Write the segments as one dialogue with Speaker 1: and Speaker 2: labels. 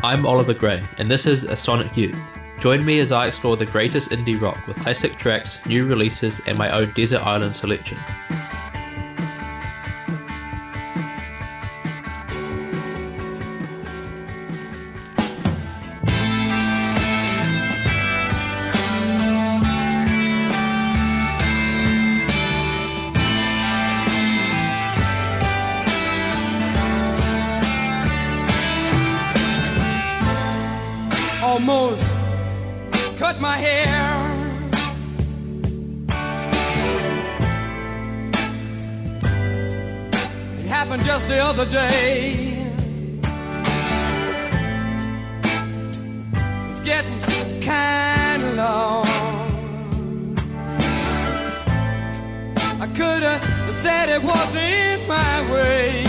Speaker 1: I'm Oliver Gray, and this is A Sonic Youth. Join me as I explore the greatest indie rock with classic tracks, new releases, and my own desert island selection.
Speaker 2: My hair. It happened just the other day. It's getting kind of long. I could have said it wasn't my way.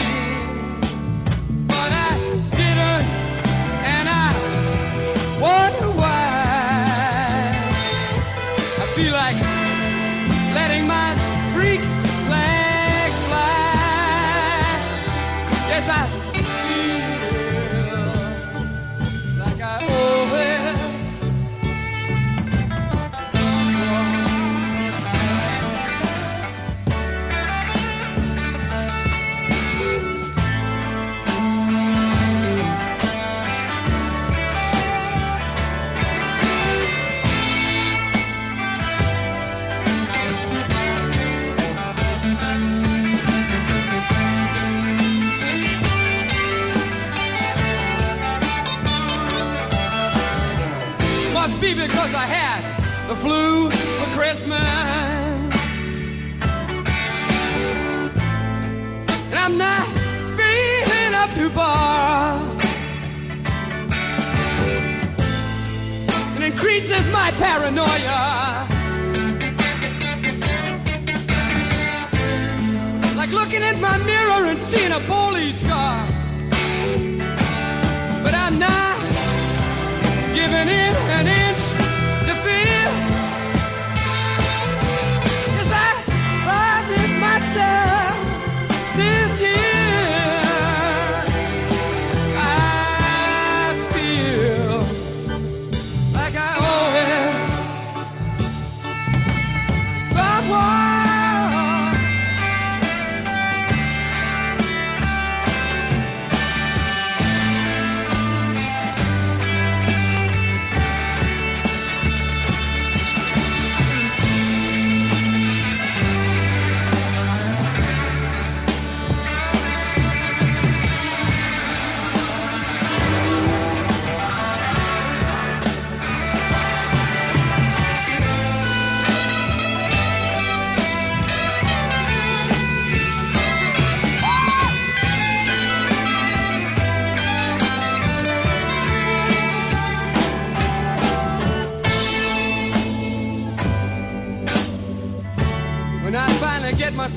Speaker 2: My mirror and seeing a police car. But I'm not giving in an inch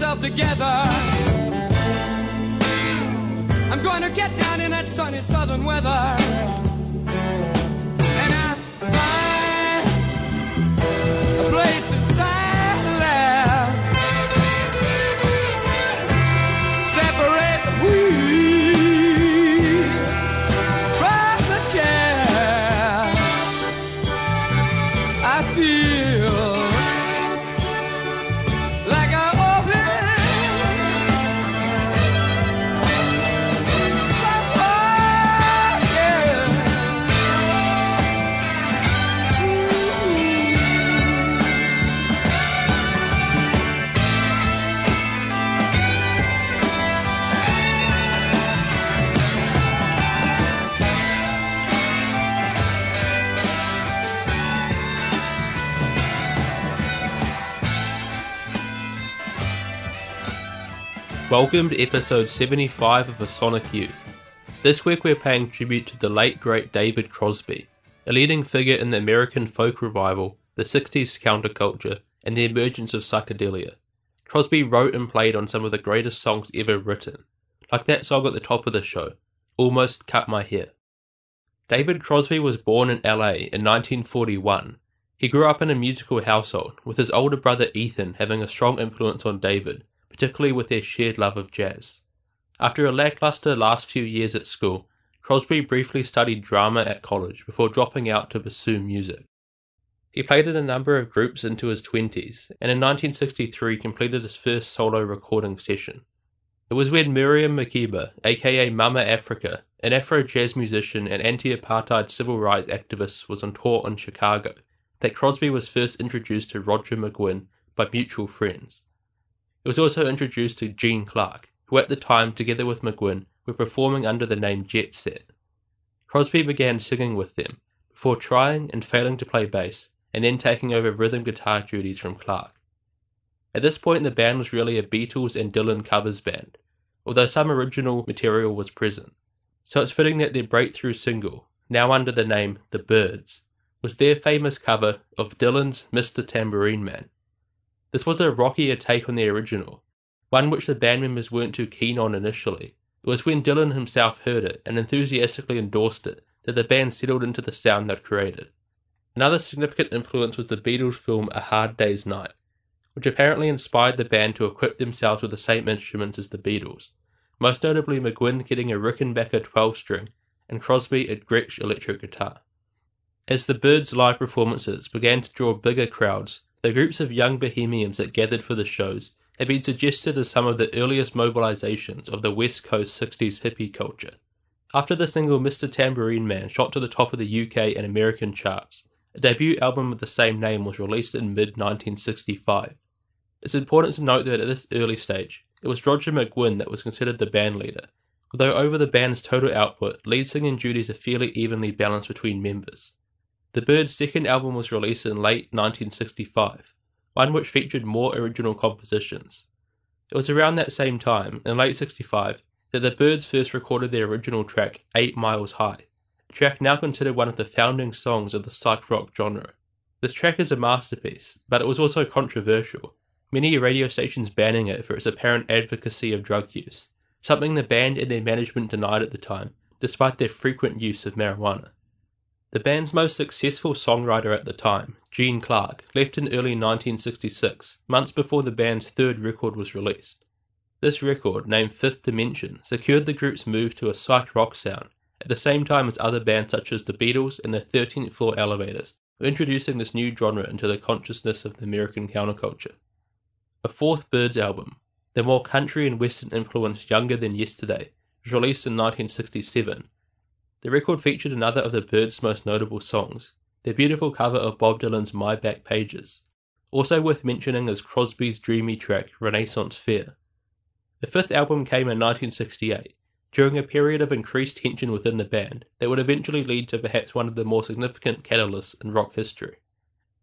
Speaker 2: together, I'm going to get down in that sunny southern weather.
Speaker 1: Welcome to episode 75 of A Sonic Youth. This week we're paying tribute to the late great David Crosby, a leading figure in the American folk revival, the 60s counterculture, and the emergence of psychedelia. Crosby wrote and played on some of the greatest songs ever written, like that song at the top of the show, Almost Cut My Hair. David Crosby was born in LA in 1941. He grew up in a musical household, with his older brother Ethan having a strong influence on David, particularly with their shared love of jazz. After a lackluster last few years at school, Crosby briefly studied drama at college before dropping out to pursue music. He played in a number of groups into his 20s, and in 1963 completed his first solo recording session. It was when Miriam Makeba, aka Mama Africa, an Afro jazz musician and anti apartheid civil rights activist, was on tour in Chicago, that Crosby was first introduced to Roger McGuinn by mutual friends. He was also introduced to Gene Clark, who at the time, together with McGuinn, were performing under the name Jet Set. Crosby began singing with them, before trying and failing to play bass, and then taking over rhythm guitar duties from Clark. At this point, the band was really a Beatles and Dylan covers band, although some original material was present. So it's fitting that their breakthrough single, now under the name The Byrds, was their famous cover of Dylan's Mr. Tambourine Man. This was a rockier take on the original, one which the band members weren't too keen on initially. It was when Dylan himself heard it and enthusiastically endorsed it that the band settled into the sound they'd created. Another significant influence was the Beatles film A Hard Day's Night, which apparently inspired the band to equip themselves with the same instruments as the Beatles, most notably McGuinn getting a Rickenbacker 12 string and Crosby a Gretsch electric guitar. As the Byrds' live performances began to draw bigger crowds, the groups of young bohemians that gathered for the shows had been suggested as some of the earliest mobilizations of the West Coast 60s hippie culture. After the single Mr. Tambourine Man shot to the top of the UK and American charts, a debut album of the same name was released in mid 1965. It's important to note that at this early stage, it was Roger McGuinn that was considered the band leader, although over the band's total output, lead singing duties are fairly evenly balanced between members. The Byrds' second album was released in late 1965, one which featured more original compositions. It was around that same time, in late 65, that the Byrds first recorded their original track, 8 Miles High, a track now considered one of the founding songs of the psych rock genre. This track is a masterpiece, but it was also controversial, many radio stations banning it for its apparent advocacy of drug use, something the band and their management denied at the time, despite their frequent use of marijuana. The band's most successful songwriter at the time, Gene Clark, left in early 1966, months before the band's third record was released. This record, named Fifth Dimension, secured the group's move to a psych rock sound at the same time as other bands such as the Beatles and the 13th Floor Elevators were introducing this new genre into the consciousness of the American counterculture. A fourth Byrds album, the more country and western influenced Younger Than Yesterday, was released in 1967. The record featured another of the Byrds' most notable songs, their beautiful cover of Bob Dylan's My Back Pages. Also worth mentioning is Crosby's dreamy track Renaissance Fair. The fifth album came in 1968 during a period of increased tension within the band that would eventually lead to perhaps one of the more significant catalysts in rock history.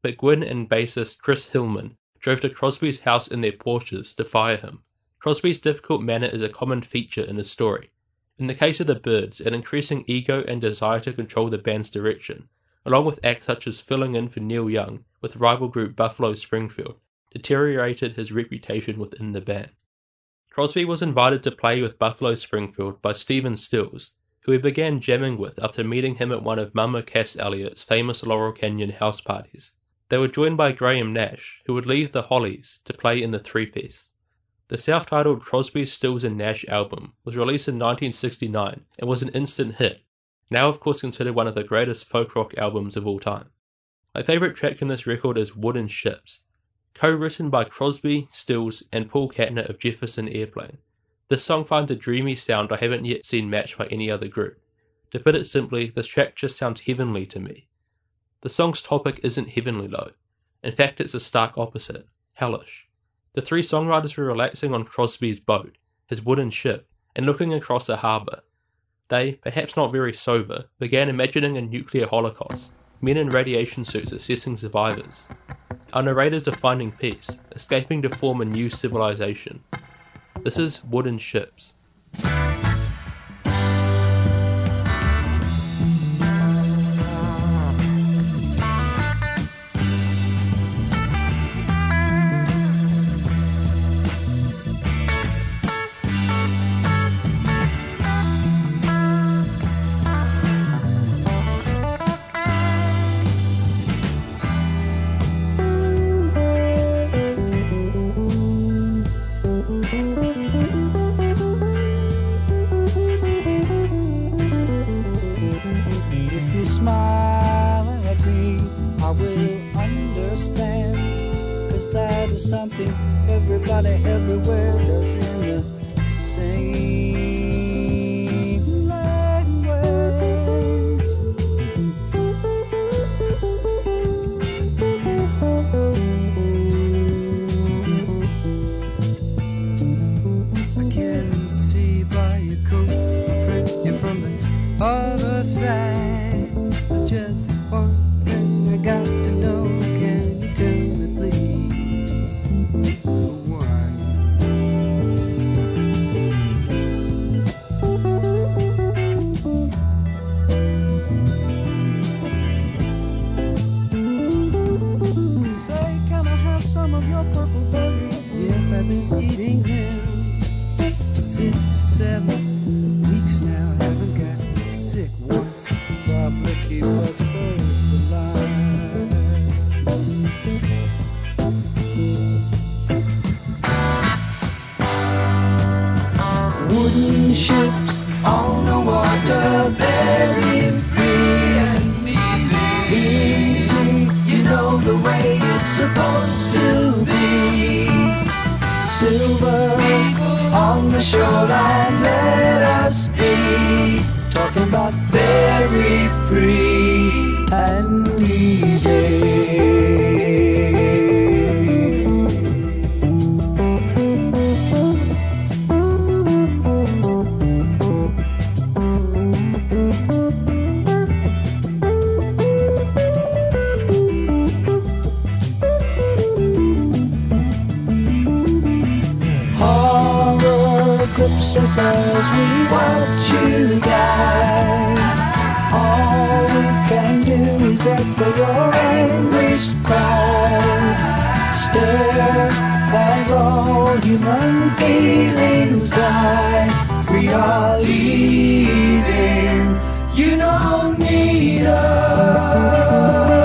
Speaker 1: McGuinn and bassist Chris Hillman drove to Crosby's house in their Porsches to fire him. Crosby's difficult manner is a common feature in his story. In the case of the Byrds, an increasing ego and desire to control the band's direction, along with acts such as filling in for Neil Young with rival group Buffalo Springfield, deteriorated his reputation within the band. Crosby was invited to play with Buffalo Springfield by Stephen Stills, who he began jamming with after meeting him at one of Mama Cass Elliot's famous Laurel Canyon house parties. They were joined by Graham Nash, who would leave the Hollies to play in the three piece. The self titled Crosby, Stills, and Nash album was released in 1969 and was an instant hit, now, of course, considered one of the greatest folk rock albums of all time. My favourite track in this record is Wooden Ships, co-written by Crosby, Stills, and Paul Kantner of Jefferson Airplane. This song finds a dreamy sound I haven't yet seen matched by any other group. To put it simply, this track just sounds heavenly to me. The song's topic isn't heavenly though. In fact, it's a stark opposite, hellish. The three songwriters were relaxing on Crosby's boat, his wooden ship, and looking across the harbour. They, perhaps not very sober, began imagining a nuclear holocaust, men in radiation suits assessing survivors. Our narrators are finding peace, escaping to form a new civilization. This is Wooden Ships.
Speaker 3: Something everybody everywhere does in the same seven Horror us as we watch you die. All we can do is echo your anguished cries. Stare as all human feelings die. We are leaving. You don't need us.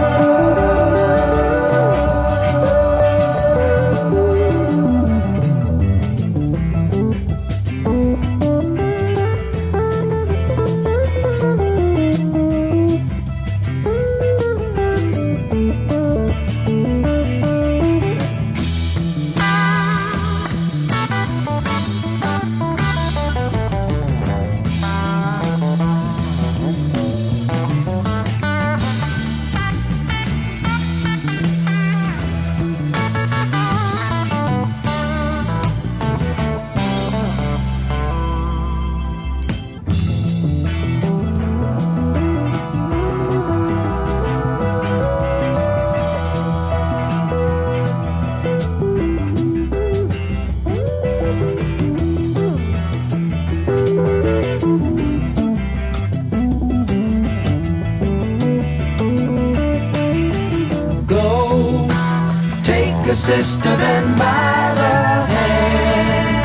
Speaker 3: Sister and by the hand,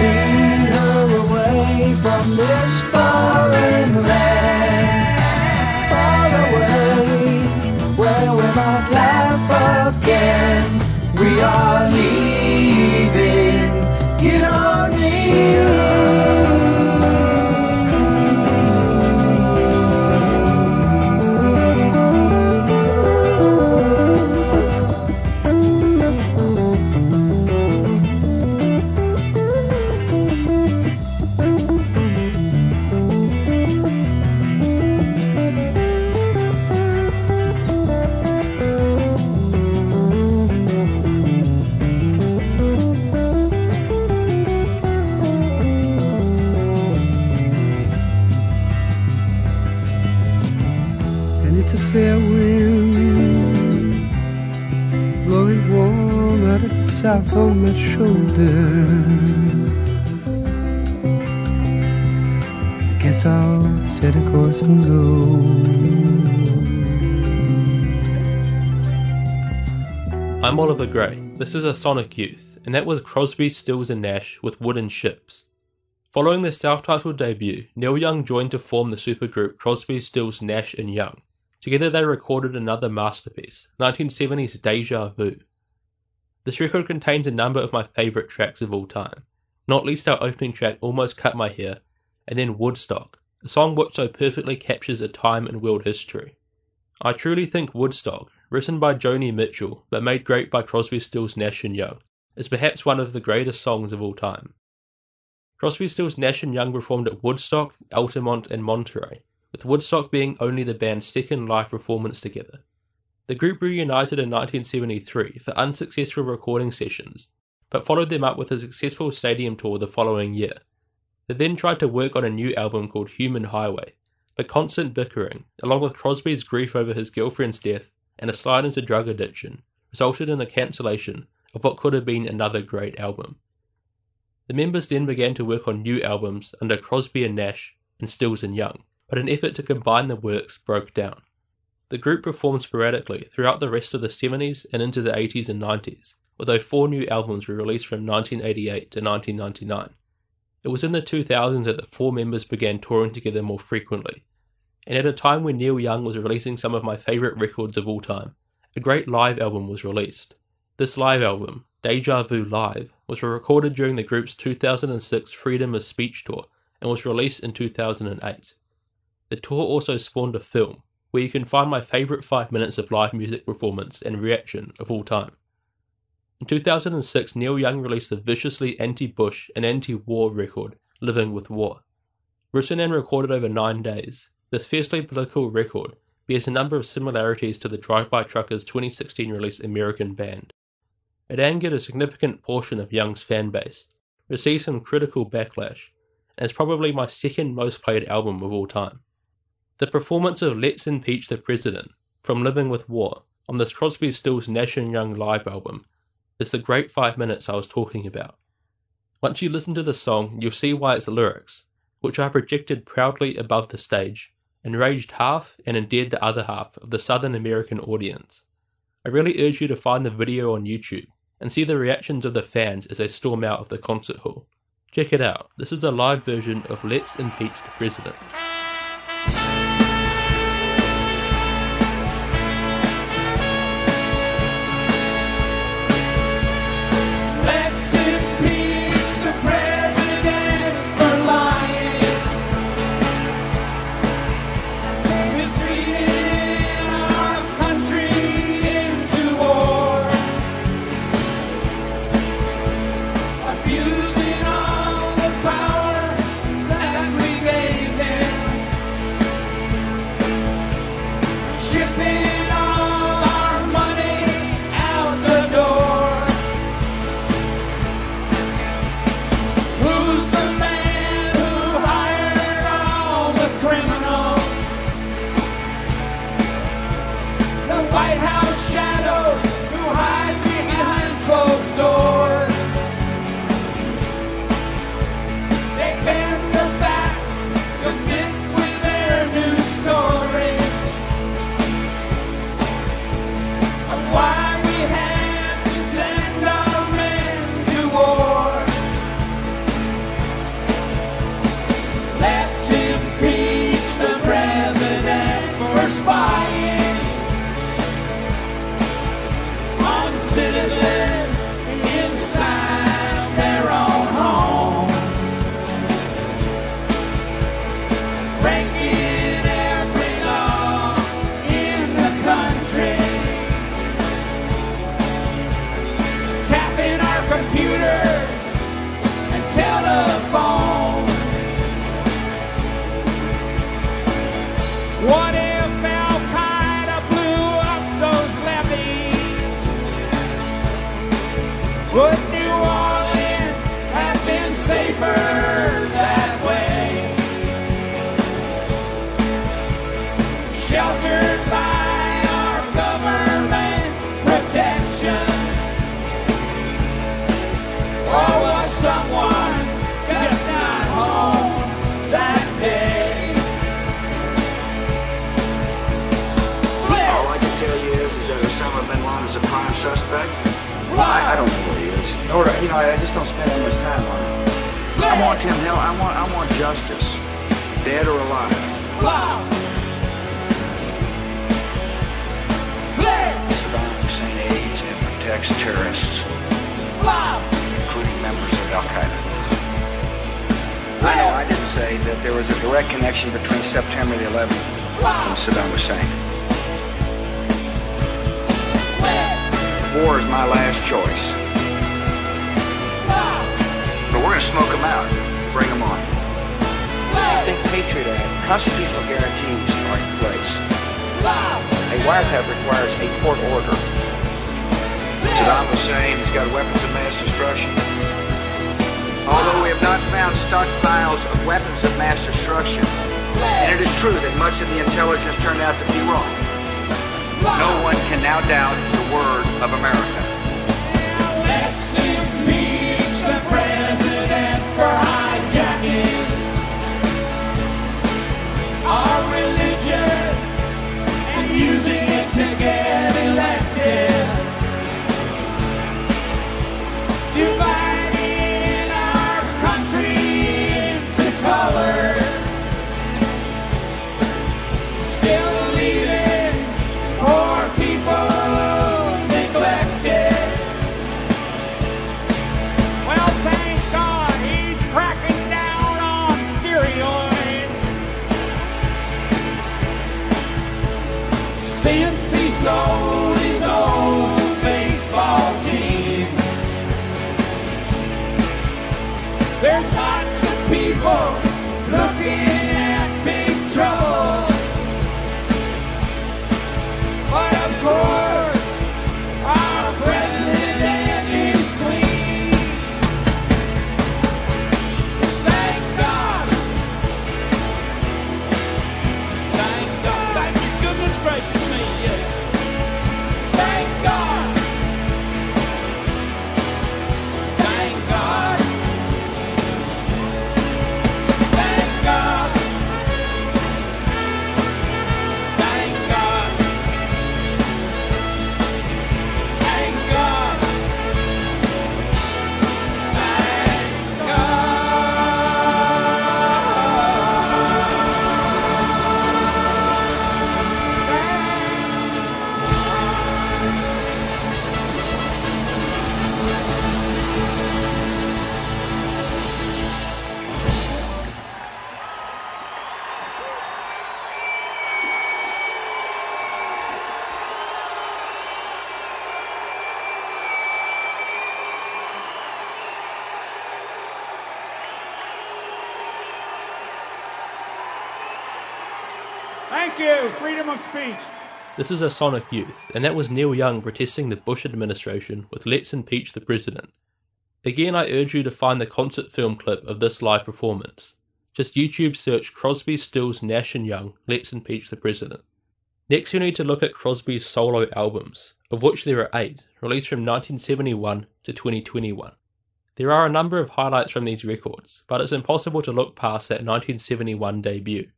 Speaker 3: lead her away from this foreign land, far away where we might laugh again. We are leaving. You don't need on my shoulder. I guess I'll set a course and go.
Speaker 1: I'm Oliver Gray. This is a Sonic Youth, and that was Crosby, Stills and Nash with Wooden Ships. Following their self-titled debut, Neil Young joined to form the supergroup Crosby, Stills, Nash and Young. Together they recorded another masterpiece, 1970's Deja Vu. This record contains a number of my favourite tracks of all time, not least our opening track Almost Cut My Hair, and then Woodstock, a song which so perfectly captures a time in world history. I truly think Woodstock, written by Joni Mitchell but made great by Crosby, Stills, Nash and Young, is perhaps one of the greatest songs of all time. Crosby, Stills, Nash and Young performed at Woodstock, Altamont and Monterey, with Woodstock being only the band's second live performance together. The group reunited in 1973 for unsuccessful recording sessions, but followed them up with a successful stadium tour the following year. They then tried to work on a new album called Human Highway, but constant bickering, along with Crosby's grief over his girlfriend's death and a slide into drug addiction, resulted in the cancellation of what could have been another great album. The members then began to work on new albums under Crosby and Nash and Stills and Young, but an effort to combine the works broke down. The group performed sporadically throughout the rest of the 70s and into the 80s and 90s, although four new albums were released from 1988 to 1999. It was in the 2000s that the four members began touring together more frequently, and at a time when Neil Young was releasing some of my favourite records of all time, a great live album was released. This live album, Deja Vu Live, was recorded during the group's 2006 Freedom of Speech tour and was released in 2008. The tour also spawned a film, where you can find my favourite 5 minutes of live music performance and reaction of all time. In 2006, Neil Young released the viciously anti Bush and anti war record, Living with War. Written and recorded over nine days, this fiercely political record bears a number of similarities to the Drive By Truckers 2016 release American Band. It angered a significant portion of Young's fan base, received some critical backlash, and is probably my second most played album of all time. The performance of Let's Impeach the President from Living with War on this Crosby, Stills, Nash and Young live album is the great five minutes I was talking about. Once you listen to the song, you'll see why its lyrics, which are projected proudly above the stage, enraged half and endeared the other half of the Southern American audience. I really urge you to find the video on YouTube and see the reactions of the fans as they storm out of the concert hall. Check it out. This is a live version of Let's Impeach the President.
Speaker 2: Or,
Speaker 4: you know, I just don't spend that much time on it. I want him hell. I want, I want justice, dead or alive.
Speaker 2: Play!
Speaker 4: Saddam Hussein aids and protects terrorists, including members of Al Qaeda. I know I didn't say that there was a direct connection between September the 11th and Saddam Hussein. war is my last choice. To smoke them out. Bring them on. I think Patriot Act, constitutional guarantees are in place. A wiretap requires a court order. Saddam Hussein has got weapons of mass destruction. Although we have not found stockpiles of weapons of mass destruction, and it is true that much of the intelligence turned out to be wrong, no one can now doubt the word of America.
Speaker 5: You.
Speaker 6: Freedom of speech.
Speaker 1: This is a Sonic Youth, and that was Neil Young protesting the Bush administration with Let's Impeach the President. Again, I urge you to find the concert film clip of this live performance. Just YouTube search Crosby, Stills, Nash and Young, Let's Impeach the President. Next, you need to look at Crosby's solo albums, of which there are eight, released from 1971 to 2021. There are a number of highlights from these records, but it's impossible to look past that 1971 debut.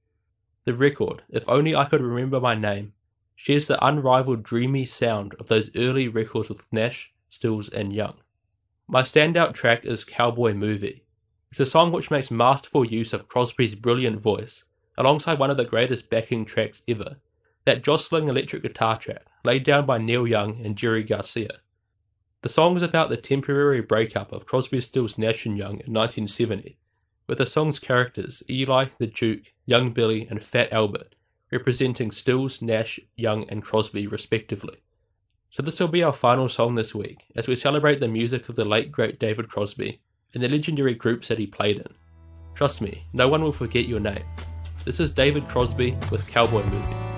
Speaker 1: The record, If Only I Could Remember My Name, shares the unrivaled dreamy sound of those early records with Nash, Stills, and Young. My standout track is Cowboy Movie. It's a song which makes masterful use of Crosby's brilliant voice, alongside one of the greatest backing tracks ever, that jostling electric guitar track laid down by Neil Young and Jerry Garcia. The song is about the temporary breakup of Crosby, Stills, Nash and Young in 1970, with the song's characters Eli, the Duke, Young Billy, and Fat Albert representing Stills, Nash, Young, and Crosby respectively. So this will be our final song this week as we celebrate the music of the late great David Crosby and the legendary groups that he played in. Trust me, no one will forget your name. This is David Crosby with Cowboy Movie.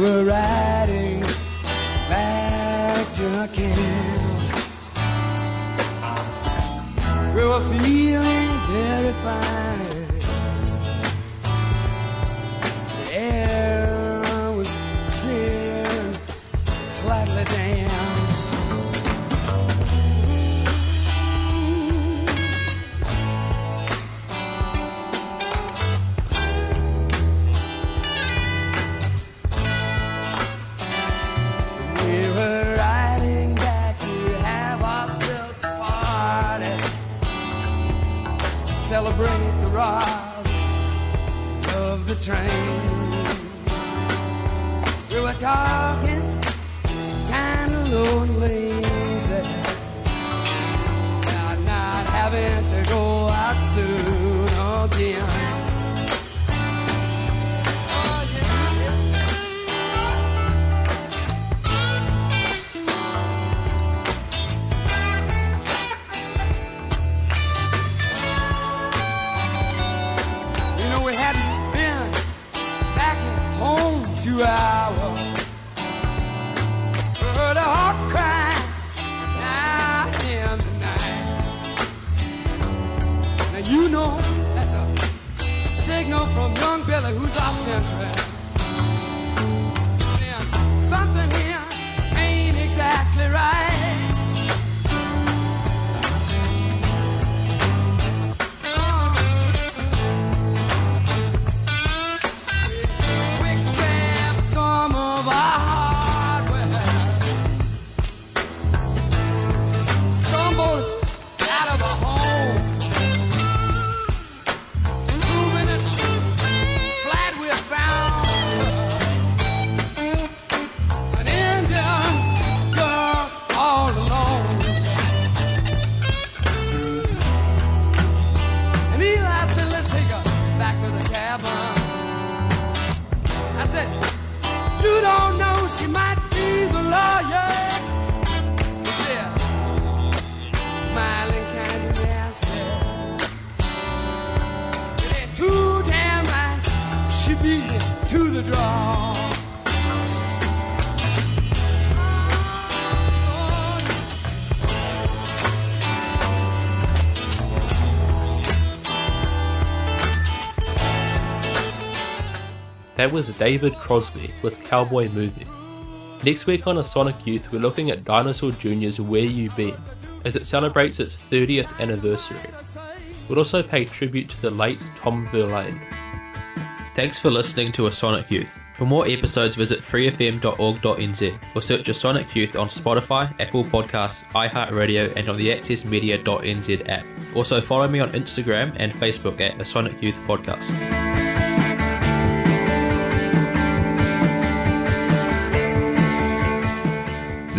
Speaker 2: Were riding back to our camp. We were feeling very fine. were talking kind of lonely. Not, not having to go out soon again. drive. Young Billy who's off central.
Speaker 1: That was David Crosby with Cowboy Movie. Next week on A Sonic Youth, we're looking at Dinosaur Jr.'s Where You Been, as it celebrates its 30th anniversary. We'll also pay tribute to the late Tom Verlaine. Thanks for listening to A Sonic Youth. For more episodes, visit freefm.org.nz or search A Sonic Youth on Spotify, Apple Podcasts, iHeartRadio, and on the accessmedia.nz app. Also, follow me on Instagram and Facebook at A Sonic Youth Podcast.